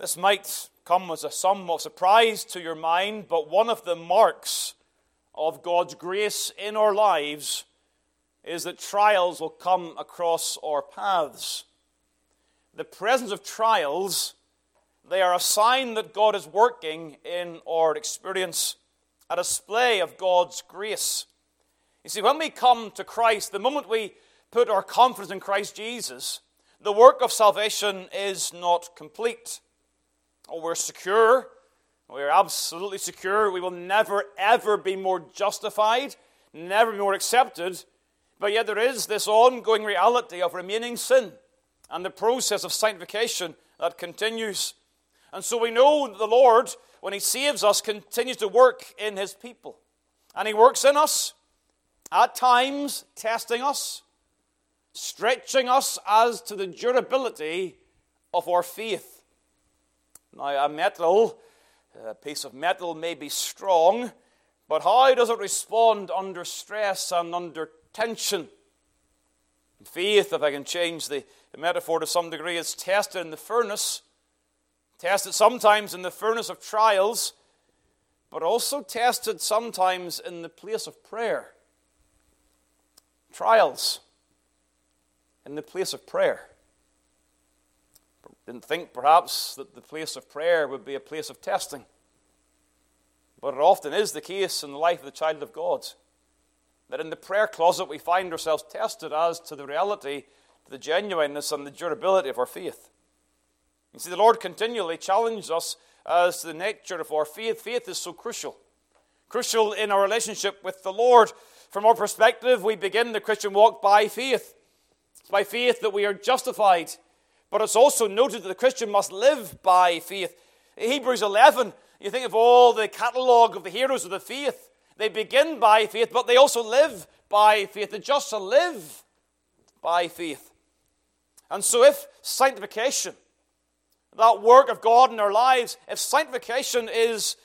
This might come as a sum of surprise to your mind, but one of the marks of God's grace in our lives is that trials will come across our paths. The presence of trials, they are a sign that God is working in our experience, a display of God's grace. You see, when we come to Christ, the moment we put our confidence in Christ Jesus, the work of salvation is not complete. Oh, we're secure. We're absolutely secure. We will never, ever be more justified, never be more accepted. But yet there is this ongoing reality of remaining sin and the process of sanctification that continues. And so we know that the Lord, when He saves us, continues to work in His people. And He works in us, at times testing us, stretching us as to the durability of our faith. Now, a metal, a piece of metal may be strong, but how does it respond under stress and under tension? Faith, if I can change the, the metaphor to some degree, is tested in the furnace, tested sometimes in the furnace of trials, but also tested sometimes in the place of prayer. Trials in the place of prayer. Didn't think perhaps that the place of prayer would be a place of testing. But it often is the case in the life of the child of God that in the prayer closet we find ourselves tested as to the reality, to the genuineness, and the durability of our faith. You see, the Lord continually challenges us as to the nature of our faith. Faith is so crucial. Crucial in our relationship with the Lord. From our perspective, we begin the Christian walk by faith. It's by faith that we are justified. But it's also noted that the Christian must live by faith. Hebrews 11, you think of all the catalogue of the heroes of the faith. They begin by faith, but they also live by faith. The just shall live by faith. And so, if sanctification, that work of God in our lives, if sanctification is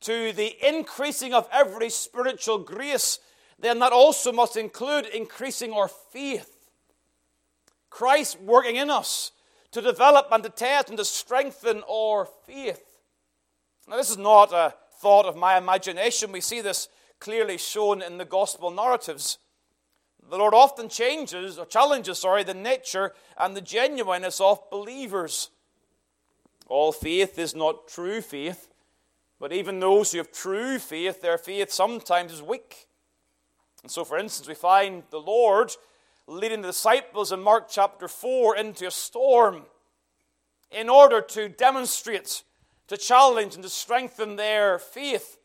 to the increasing of every spiritual grace, then that also must include increasing our faith. Christ working in us to develop and to test and to strengthen our faith. Now, this is not a thought of my imagination. We see this clearly shown in the gospel narratives. The Lord often changes or challenges, sorry, the nature and the genuineness of believers. All faith is not true faith, but even those who have true faith, their faith sometimes is weak. And so, for instance, we find the Lord leading the disciples in Mark chapter 4 into a storm in order to demonstrate, to challenge, and to strengthen their faith.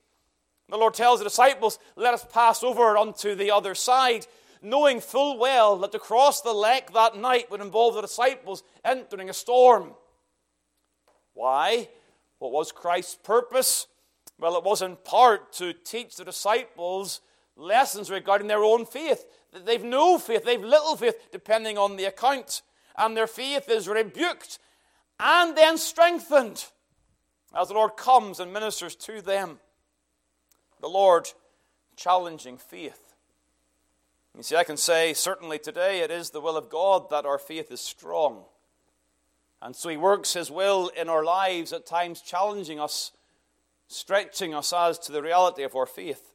The Lord tells the disciples, Let us pass over unto the other side, knowing full well that to cross the lake that night would involve the disciples entering a storm. Why? What was Christ's purpose? Well, it was in part to teach the disciples lessons regarding their own faith. They've no faith, they've little faith, depending on the account. And their faith is rebuked and then strengthened as the Lord comes and ministers to them the Lord challenging faith. You see, I can say certainly today it is the will of God that our faith is strong. And so He works His will in our lives, at times challenging us, stretching us as to the reality of our faith.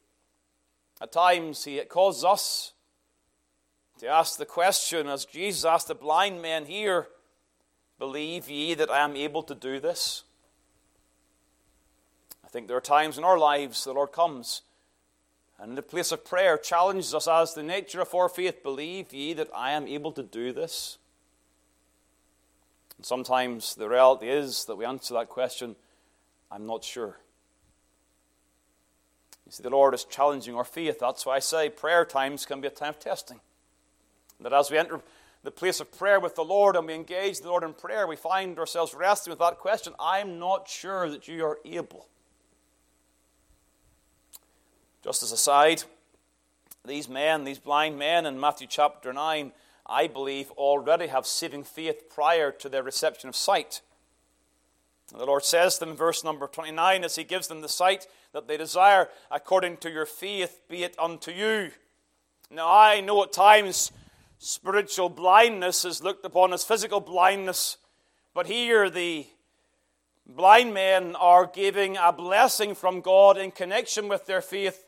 At times He causes us to ask the question, as Jesus asked the blind men here Believe ye that I am able to do this? I think there are times in our lives the Lord comes and in the place of prayer challenges us as the nature of our faith believe ye that I am able to do this? And sometimes the reality is that we answer that question, I'm not sure. You see, the Lord is challenging our faith. That's why I say prayer times can be a time of testing. That as we enter the place of prayer with the Lord and we engage the Lord in prayer, we find ourselves wrestling with that question I'm not sure that you are able. Just as a side, these men, these blind men in Matthew chapter 9, I believe already have saving faith prior to their reception of sight. The Lord says to them in verse number 29 as He gives them the sight that they desire, according to your faith be it unto you. Now, I know at times spiritual blindness is looked upon as physical blindness, but here the Blind men are giving a blessing from God in connection with their faith.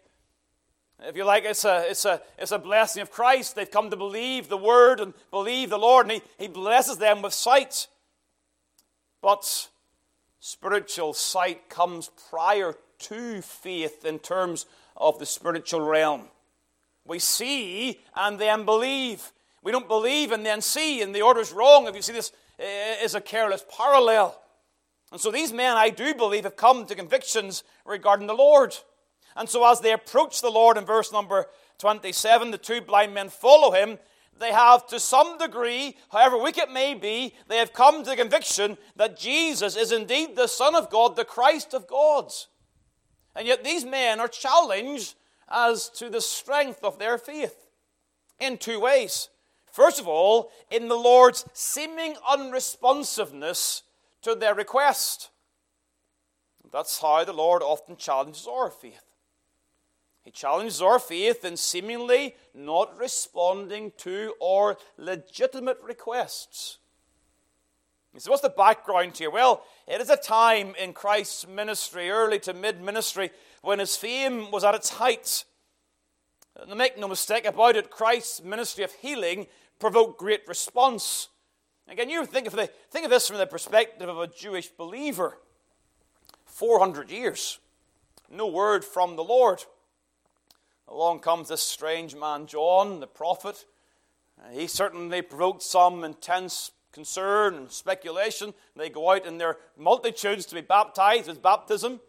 If you like, it's a, it's a, it's a blessing of Christ. They've come to believe the Word and believe the Lord, and He, he blesses them with sight. But spiritual sight comes prior to faith in terms of the spiritual realm. We see and then believe. We don't believe and then see, and the order is wrong. If you see this eh, is a careless parallel. And so these men, I do believe, have come to convictions regarding the Lord. And so as they approach the Lord in verse number 27, the two blind men follow him. They have, to some degree, however weak it may be, they have come to the conviction that Jesus is indeed the Son of God, the Christ of gods. And yet these men are challenged as to the strength of their faith in two ways. First of all, in the Lord's seeming unresponsiveness to their request. That's how the Lord often challenges our faith. He challenges our faith in seemingly not responding to our legitimate requests. So, what's the background here? Well, it is a time in Christ's ministry, early to mid ministry, when his fame was at its height. And make no mistake about it, Christ's ministry of healing provoked great response. Again, you think of, the, think of this from the perspective of a Jewish believer. 400 years, no word from the Lord. Along comes this strange man, John, the prophet. Uh, he certainly provoked some intense concern and speculation. They go out in their multitudes to be baptized with baptism.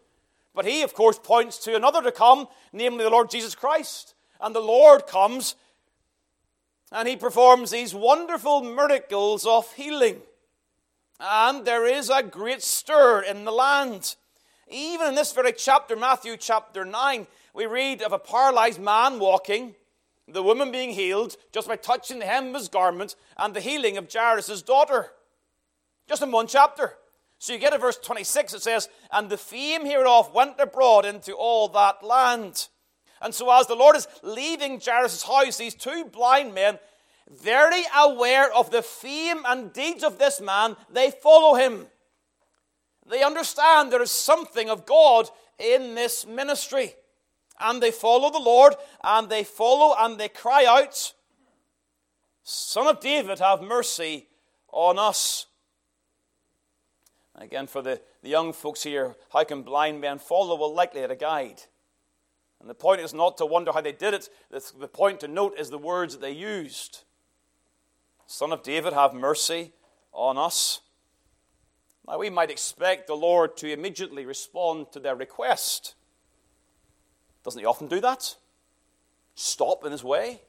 But he, of course, points to another to come, namely the Lord Jesus Christ. And the Lord comes and he performs these wonderful miracles of healing. And there is a great stir in the land. Even in this very chapter, Matthew chapter 9, we read of a paralyzed man walking the woman being healed just by touching the hem of his garment, and the healing of Jairus' daughter. Just in one chapter. So you get to verse 26, it says, And the fame hereof went abroad into all that land. And so as the Lord is leaving Jairus' house, these two blind men, very aware of the fame and deeds of this man, they follow him. They understand there is something of God in this ministry and they follow the Lord, and they follow and they cry out, Son of David, have mercy on us. Again, for the, the young folks here, how can blind men follow? Well, likely at a guide. And the point is not to wonder how they did it, the, point to note is the words that they used. Son of David, have mercy on us. Now, we might expect the Lord to immediately respond to their request. Doesn't he often do that? Stop in his way.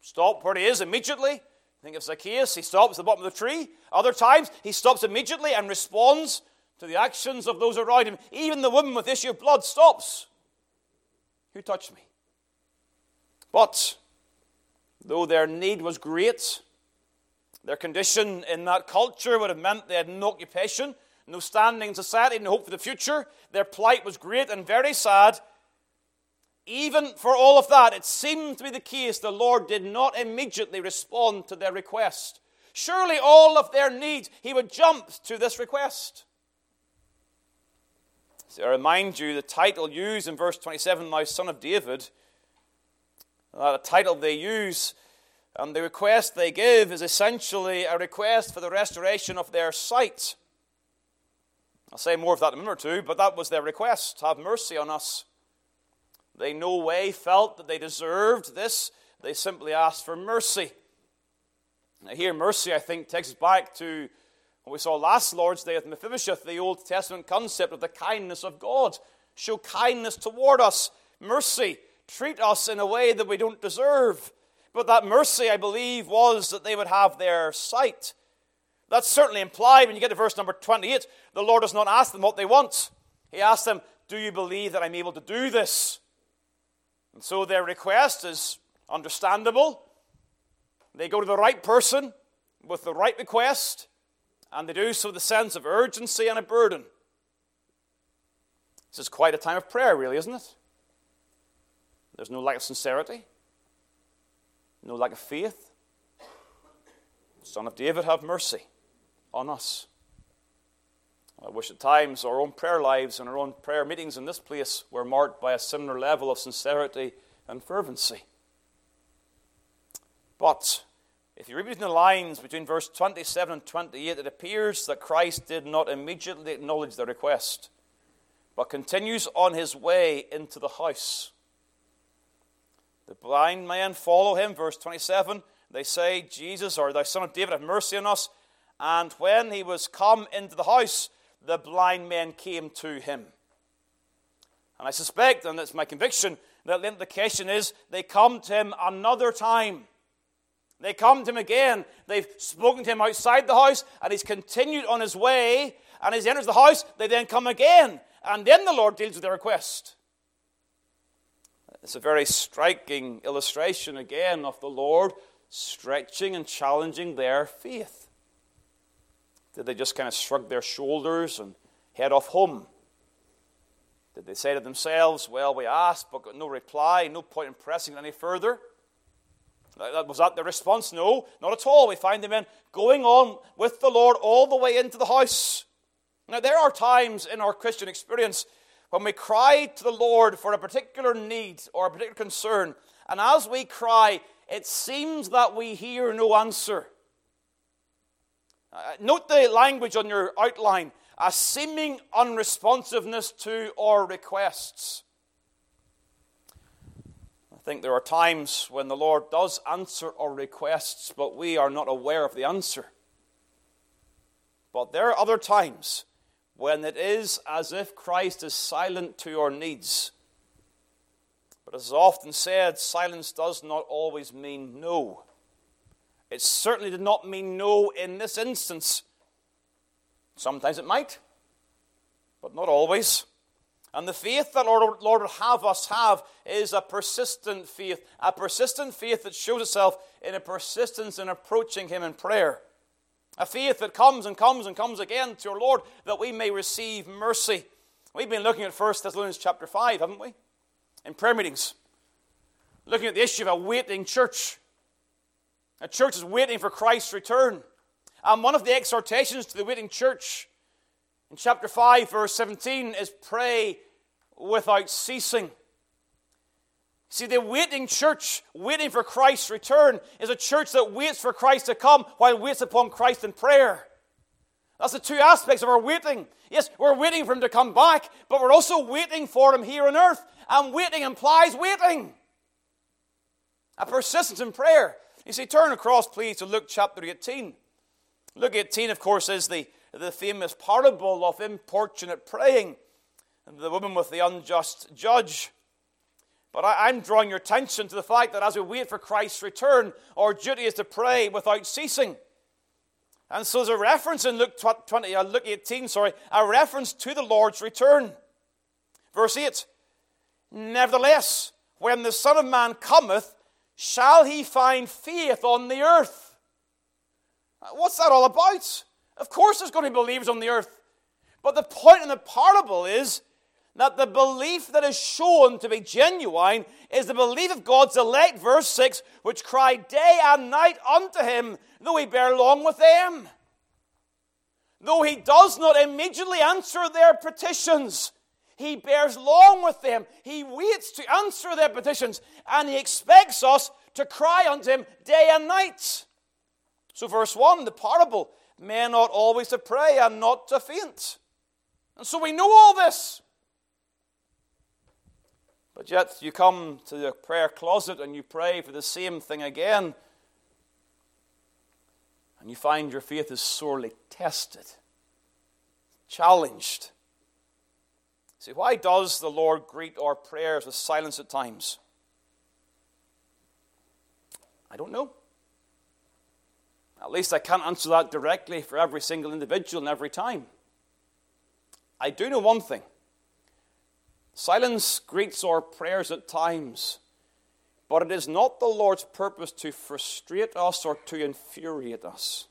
Stop where he is immediately. Think of Zacchaeus, he stops at the bottom of the tree. Other times, he stops immediately and responds to the actions of those around him. Even the woman with issue of blood stops. Who touched me? But, though their need was great, their condition in that culture would have meant they had no occupation, no standing in society, no hope for the future. Their plight was great and very sad even for all of that, it seemed to be the case the Lord did not immediately respond to their request. Surely, all of their needs, He would jump to this request. So I remind you the title used in verse 27, Thou Son of David, uh, the title they use and the request they give is essentially a request for the restoration of their sight. I'll say more of that in a minute or two, but that was their request. Have mercy on us. They no way felt that they deserved this. They simply asked for mercy. Now, here, mercy, I think, takes us back to what we saw last Lord's Day with Mephibosheth, the Old Testament concept of the kindness of God. Show kindness toward us, mercy, treat us in a way that we don't deserve. But that mercy, I believe, was that they would have their sight. That's certainly implied when you get to verse number 28. The Lord does not ask them what they want. He asks them, Do you believe that I'm able to do this? And so their request is understandable. They go to the right person with the right request, and they do so with a sense of urgency and a burden. This is quite a time of prayer, really, isn't it? There's no lack of sincerity, no lack of faith. Son of David, have mercy on us. I wish at times our own prayer lives and our own prayer meetings in this place were marked by a similar level of sincerity and fervency. But if you read between the lines between verse 27 and 28, it appears that Christ did not immediately acknowledge the request, but continues on his way into the house. The blind men follow him, verse 27. They say, Jesus, or thy son of David, have mercy on us. And when he was come into the house, the blind men came to him. And I suspect, and it's my conviction, that the implication is they come to him another time. They come to him again. They've spoken to him outside the house, and he's continued on his way. And as he enters the house, they then come again. And then the Lord deals with their request. It's a very striking illustration again of the Lord stretching and challenging their faith. Did they just kind of shrug their shoulders and head off home? Did they say to themselves, Well, we asked, but got no reply, no point in pressing any further? Was that the response? No, not at all. We find the men going on with the Lord all the way into the house. Now, there are times in our Christian experience when we cry to the Lord for a particular need or a particular concern, and as we cry, it seems that we hear no answer. Uh, note the language on your outline a seeming unresponsiveness to our requests. I think there are times when the Lord does answer our requests, but we are not aware of the answer. But there are other times when it is as if Christ is silent to your needs. But as is often said, silence does not always mean no. It certainly did not mean no in this instance. Sometimes it might, but not always. And the faith that Lord, Lord would have us have is a persistent faith, a persistent faith that shows itself in a persistence in approaching Him in prayer. A faith that comes and comes and comes again to our Lord that we may receive mercy. We've been looking at 1 Thessalonians chapter 5, haven't we? In prayer meetings. Looking at the issue of a waiting church. A church is waiting for Christ's return. And one of the exhortations to the waiting church in chapter 5, verse 17, is pray without ceasing. See, the waiting church, waiting for Christ's return, is a church that waits for Christ to come while waits upon Christ in prayer. That's the two aspects of our waiting. Yes, we're waiting for Him to come back, but we're also waiting for Him here on earth. And waiting implies waiting. A persistence in prayer. You see, turn across, please, to Luke chapter 18. Luke 18, of course, is the, the famous parable of importunate praying, the woman with the unjust judge. But I, am drawing your attention to the fact that as we wait for Christ's return, our duty is to pray without ceasing. And so there's a reference in Luke 20, uh, Luke 18, sorry, a reference to the Lord's return. Verse 8 Nevertheless, when the Son of Man cometh, shall he find faith on the earth? Uh, what's that all about? Of course, there's going to be believers on the earth. But the point in the parable is that the belief that is shown to be genuine is the belief of God's elect, verse 6, which cry day and night unto him, though he bear long with them. Though he does not immediately answer their petitions, he bears long with them. He waits to answer their petitions, and he expects us to cry unto him day and night. So, verse 1, the parable, men ought always to pray and not to faint. And so we know all this. But yet you come to the prayer closet and you pray for the same thing again, and you find your faith is sorely tested, challenged. See, why does the Lord greet our prayers with silence at times? I don't know. At least I can't answer that directly for every single individual and every time. I do know one thing Silence greets our prayers at times, but it is not the Lord's purpose to frustrate us or to infuriate us.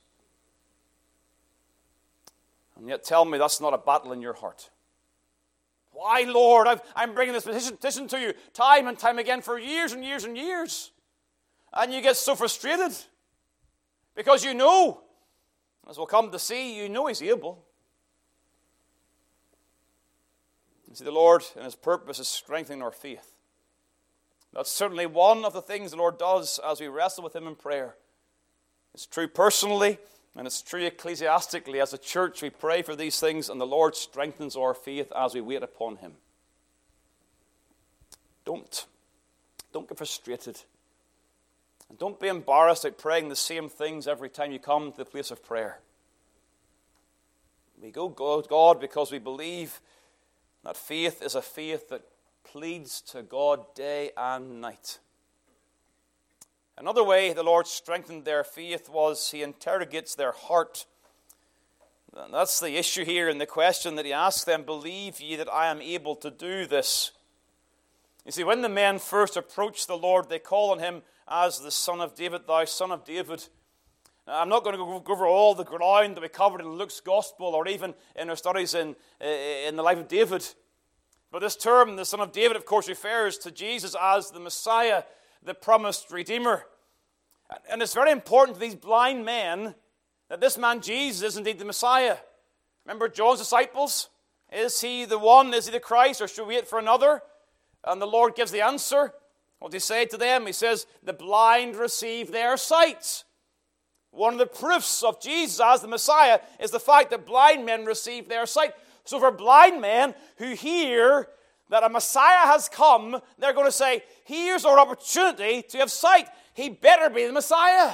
And yet, tell me that's not a battle in your heart. Why, Lord? i am bringing this petition to you time and time again for years and years and years. And you get so frustrated because you know, as we'll come to see, you know He's able. You see, the Lord and His purpose is strengthening our faith. That's certainly one of the things the Lord does as we wrestle with Him in prayer. It's true personally, and it's true ecclesiastically. As a church, we pray for these things, and the Lord strengthens our faith as we wait upon Him. Don't. Don't get frustrated. And don't be embarrassed at praying the same things every time you come to the place of prayer. We go to God because we believe that faith is a faith that pleads to God day and night. Another way the Lord strengthened their faith was He interrogates their heart. And that's the issue here in the question that He asks them Believe ye that I am able to do this? You see, when the men first approach the Lord, they call on Him as the Son of David, Thou Son of David. I'm not going to go over all the ground that we covered in Luke's Gospel or even in our studies in, eh, in the life of David. But this term, the Son of David, of course, refers to Jesus as the Messiah, the promised Redeemer. And it's very important to these blind men that this man Jesus is indeed the Messiah. Remember John's disciples? Is he the one? Is he the Christ? Or should we wait for another? And the Lord gives the answer. What does he say to them? He says, The blind receive their sight. One of the proofs of Jesus as the Messiah is the fact that blind men receive their sight. So, for blind men who hear that a Messiah has come, they're going to say, Here's our opportunity to have sight. He better be the Messiah.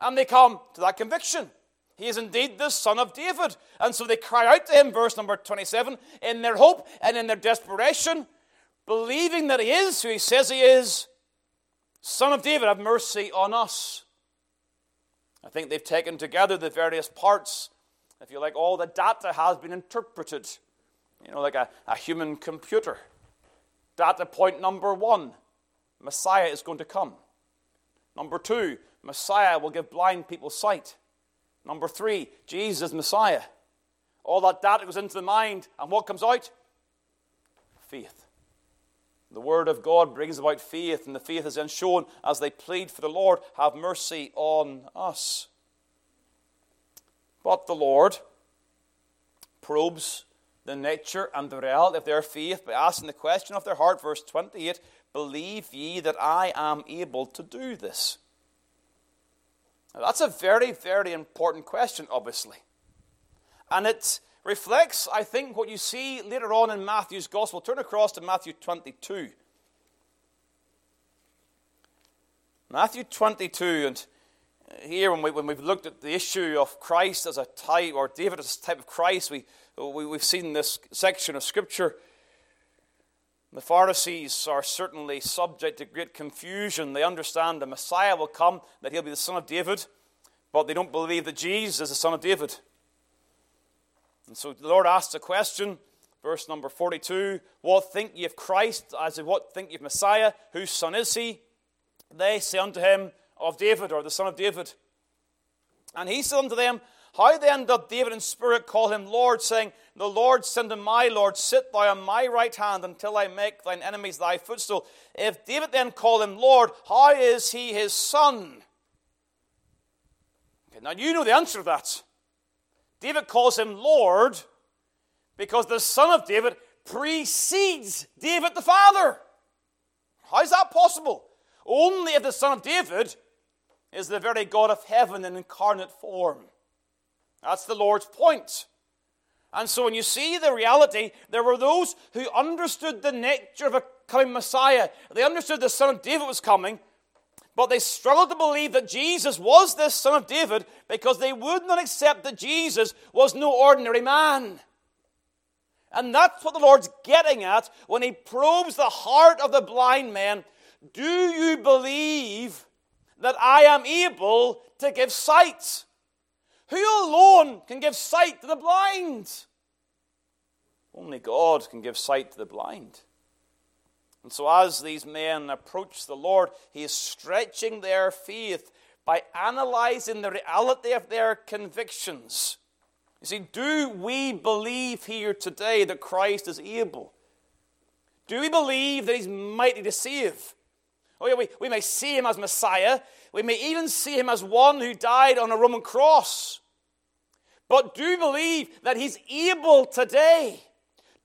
And they come to that conviction. He is indeed the son of David. And so they cry out to him, verse number 27, in their hope and in their desperation, believing that he is who he says he is. Son of David, have mercy on us. I think they've taken together the various parts if you like, all the data has been interpreted, you know, like a, a human computer. Data point number one Messiah is going to come. Number two, Messiah will give blind people sight. Number three, Jesus Messiah. All that data goes into the mind, and what comes out? Faith. The Word of God brings about faith, and the faith is then shown as they plead for the Lord, have mercy on us. But the Lord probes the nature and the reality of their faith by asking the question of their heart, verse 28 Believe ye that I am able to do this? Now, that's a very, very important question, obviously. And it reflects, I think, what you see later on in Matthew's Gospel. Turn across to Matthew 22. Matthew 22, and uh, here, when, we, when we've looked at the issue of Christ as a type, or David as a type of Christ, we, we, we've seen this section of Scripture. The Pharisees are certainly subject to great confusion. They understand the Messiah will come, that he'll be the son of David, but they don't believe that Jesus is the son of David. And so the Lord asks a question, verse number 42 What think ye of Christ? As in, what think ye of Messiah? Whose son is he? They say unto him, of David, or the son of David. And he said unto them, How then doth David in spirit call him Lord, saying, The Lord send unto my Lord, Sit thou on my right hand until I make thine enemies thy footstool. If David then call him Lord, how is he his son? Okay, now you know the answer to that. David calls him Lord because the son of David precedes David the father. How is that possible? Only if the son of David is the very God of heaven in incarnate form. That's the Lord's point. And so when you see the reality, there were those who understood the nature of a coming Messiah. They understood the Son of David was coming, but they struggled to believe that Jesus was this Son of David because they would not accept that Jesus was no ordinary man. And that's what the Lord's getting at when He probes the heart of the blind man. Do you believe that I am able to give sight. Who alone can give sight to the blind? Only God can give sight to the blind. And so, as these men approach the Lord, He is stretching their faith by analyzing the reality of their convictions. You see, do we believe here today that Christ is able? Do we believe that He's mighty to save? Oh, yeah, we, we may see him as Messiah. We may even see him as one who died on a Roman cross. But do we believe that he's able today.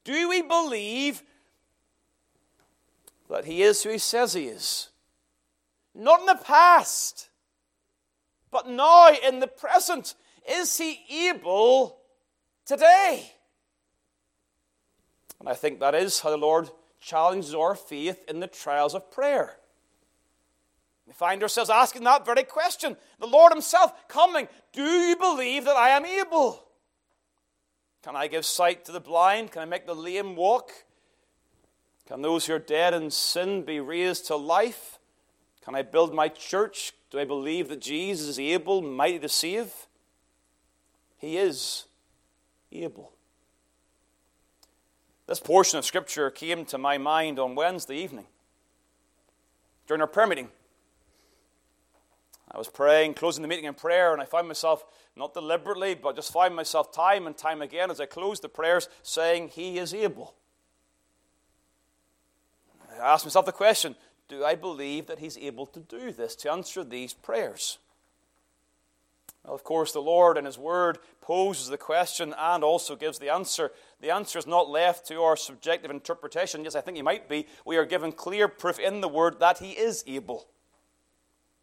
Do we believe that He is who He says He is? Not in the past, but now in the present. Is He able today? And I think that is how the Lord challenges our faith in the trials of prayer. We find ourselves asking that very question. The Lord Himself coming, Do you believe that I am able? Can I give sight to the blind? Can I make the lame walk? Can those who are dead in sin be raised to life? Can I build my church? Do I believe that Jesus is able, mighty to save? He is able. This portion of Scripture came to my mind on Wednesday evening during our prayer meeting. I was praying, closing the meeting in prayer, and I found myself, not deliberately, but just found myself time and time again as I closed the prayers saying, He is able. I ask myself the question Do I believe that He's able to do this, to answer these prayers? Well, of course, the Lord in His Word poses the question and also gives the answer. The answer is not left to our subjective interpretation. Yes, I think He might be. We are given clear proof in the Word that He is able.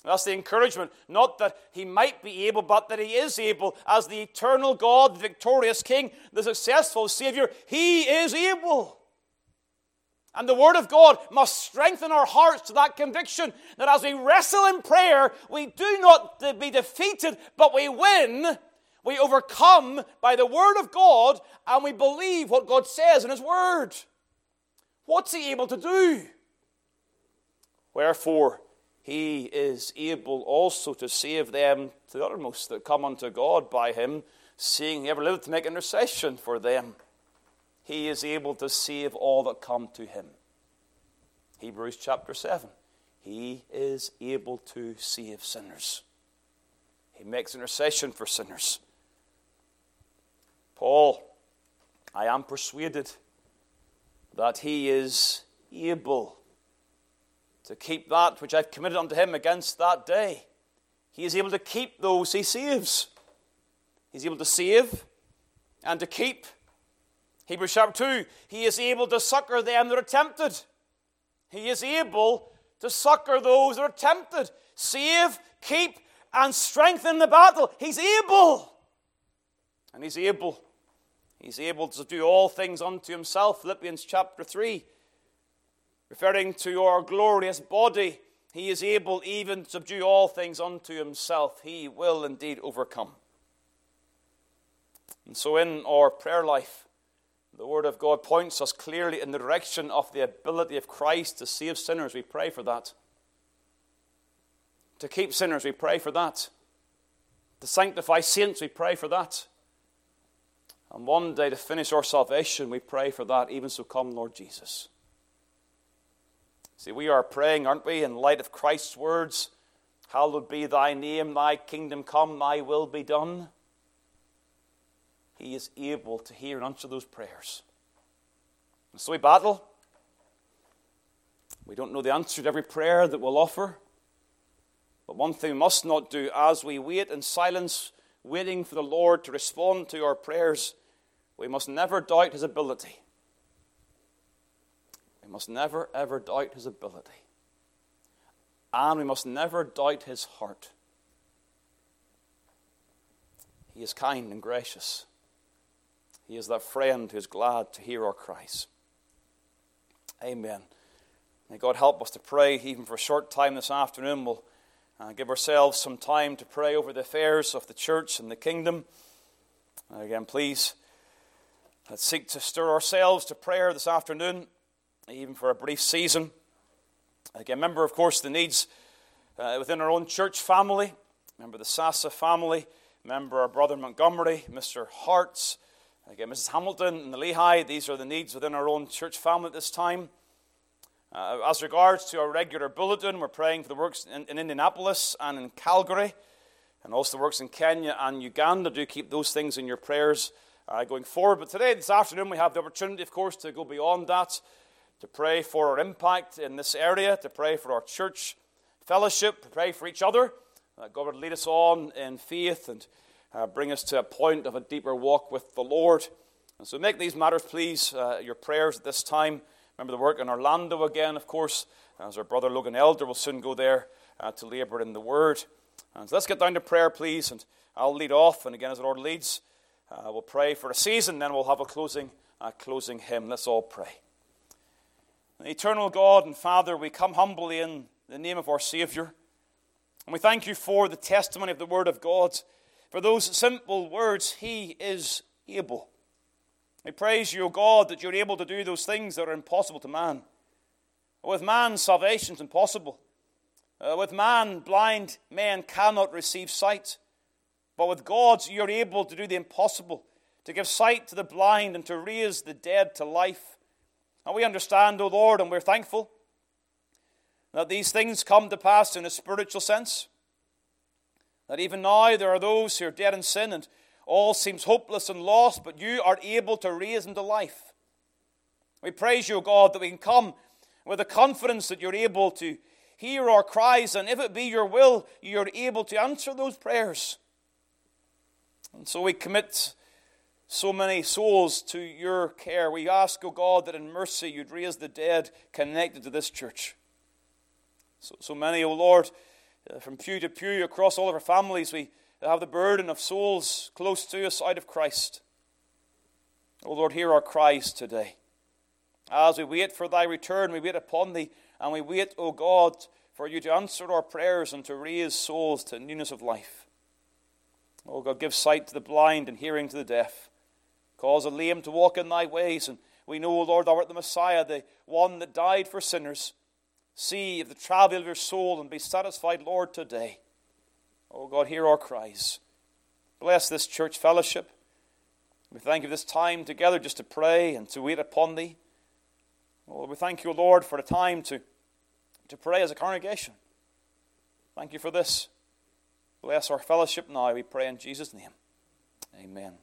That's the encouragement. Not that he might be able, but that he is able. As the eternal God, the victorious King, the successful Savior, he is able. And the Word of God must strengthen our hearts to that conviction that as we wrestle in prayer, we do not be defeated, but we win. We overcome by the Word of God, and we believe what God says in His Word. What's He able to do? Wherefore, he is able also to save them to the uttermost that come unto God by him, seeing he ever lived to make intercession for them. He is able to save all that come to him. Hebrews chapter 7. He is able to save sinners. He makes intercession for sinners. Paul, I am persuaded that he is able to keep that which I've committed unto him against that day. He is able to keep those he saves. He's able to save and to keep. Hebrews chapter 2, he is able to succor them that are tempted. He is able to succor those that are tempted. Save, keep, and strengthen the battle. He's able. And he's able. He's able to do all things unto himself. Philippians chapter 3. Referring to our glorious body, he is able even to subdue all things unto himself. He will indeed overcome. And so, in our prayer life, the Word of God points us clearly in the direction of the ability of Christ to save sinners. We pray for that. To keep sinners, we pray for that. To sanctify saints, we pray for that. And one day to finish our salvation, we pray for that. Even so, come, Lord Jesus. See, we are praying, aren't we, in light of Christ's words Hallowed be thy name, thy kingdom come, thy will be done. He is able to hear and answer those prayers. And so we battle. We don't know the answer to every prayer that we'll offer. But one thing we must not do as we wait in silence, waiting for the Lord to respond to our prayers, we must never doubt his ability We must never, ever doubt his ability. And we must never doubt his heart. He is kind and gracious. He is that friend who is glad to hear our cries. Amen. May God help us to pray even for a short time this afternoon. We'll uh, give ourselves some time to pray over the affairs of the church and the kingdom. Uh, again, please, let's seek to stir ourselves to prayer this afternoon even for a brief season. Again, remember, of course, the needs uh, within our own church family. Remember the Sassa family. Remember our brother Montgomery, Mr. Hartz, again, Mrs. Hamilton, and the Lehigh. These are the needs within our own church family at this time. Uh, as regards to our regular bulletin, we're praying for the works in, in Indianapolis and in Calgary, and also the works in Kenya and Uganda. Do keep those things in your prayers uh, going forward. But today, this afternoon, we have the opportunity, of course, to go beyond that to pray for our impact in this area, to pray for our church fellowship, to pray for each other. Uh, God would lead us on in faith and uh, bring us to a point of a deeper walk with the Lord. And so make these matters, please, uh, your prayers at this time. Remember the work in Orlando again, of course, as our brother Logan Elder will soon go there uh, to labor in the Word. And so let's get down to prayer, please, and I'll lead off. And again, as the Lord leads, uh, we'll pray for a season, then we'll have a closing, closing hymn. Let's all pray. Eternal God and Father, we come humbly in the name of our Savior. And we thank you for the testimony of the Word of God, for those simple words, He is able. We praise you, O God, that you're able to do those things that are impossible to man. With man, salvation is impossible. Uh, with man, blind men cannot receive sight. But with God, you're able to do the impossible, to give sight to the blind and to raise the dead to life. And we understand, O Lord, and we're thankful that these things come to pass in a spiritual sense. That even now there are those who are dead in sin and all seems hopeless and lost, but you are able to raise them to life. We praise you, God, that we can come with the confidence that you're able to hear our cries, and if it be your will, you're able to answer those prayers. And so we commit so many souls to your care. We ask, O God, that in mercy you'd raise the dead connected to this church. So, so many, O Lord, Uh, from pew to pew across all of our families, we have the burden of souls close to us out of Christ. O Lord, hear our cries today. As we wait for thy return, we wait upon thee, and we wait, O God, for you to answer our prayers and to raise souls to newness of life. O God, give sight to the blind and hearing to the deaf. Cause the lame to walk in thy ways. And we know, O Lord, thou art the Messiah, the one that died for sinners. See if the travail of your soul and be satisfied, Lord, today. Oh God, hear our cries. Bless this church fellowship. We thank you for this time together just to pray and to wait upon thee. Oh, we thank you, Lord, for the time to, to pray as a congregation. Thank you for this. Bless our fellowship now, we pray in Jesus' name. Amen.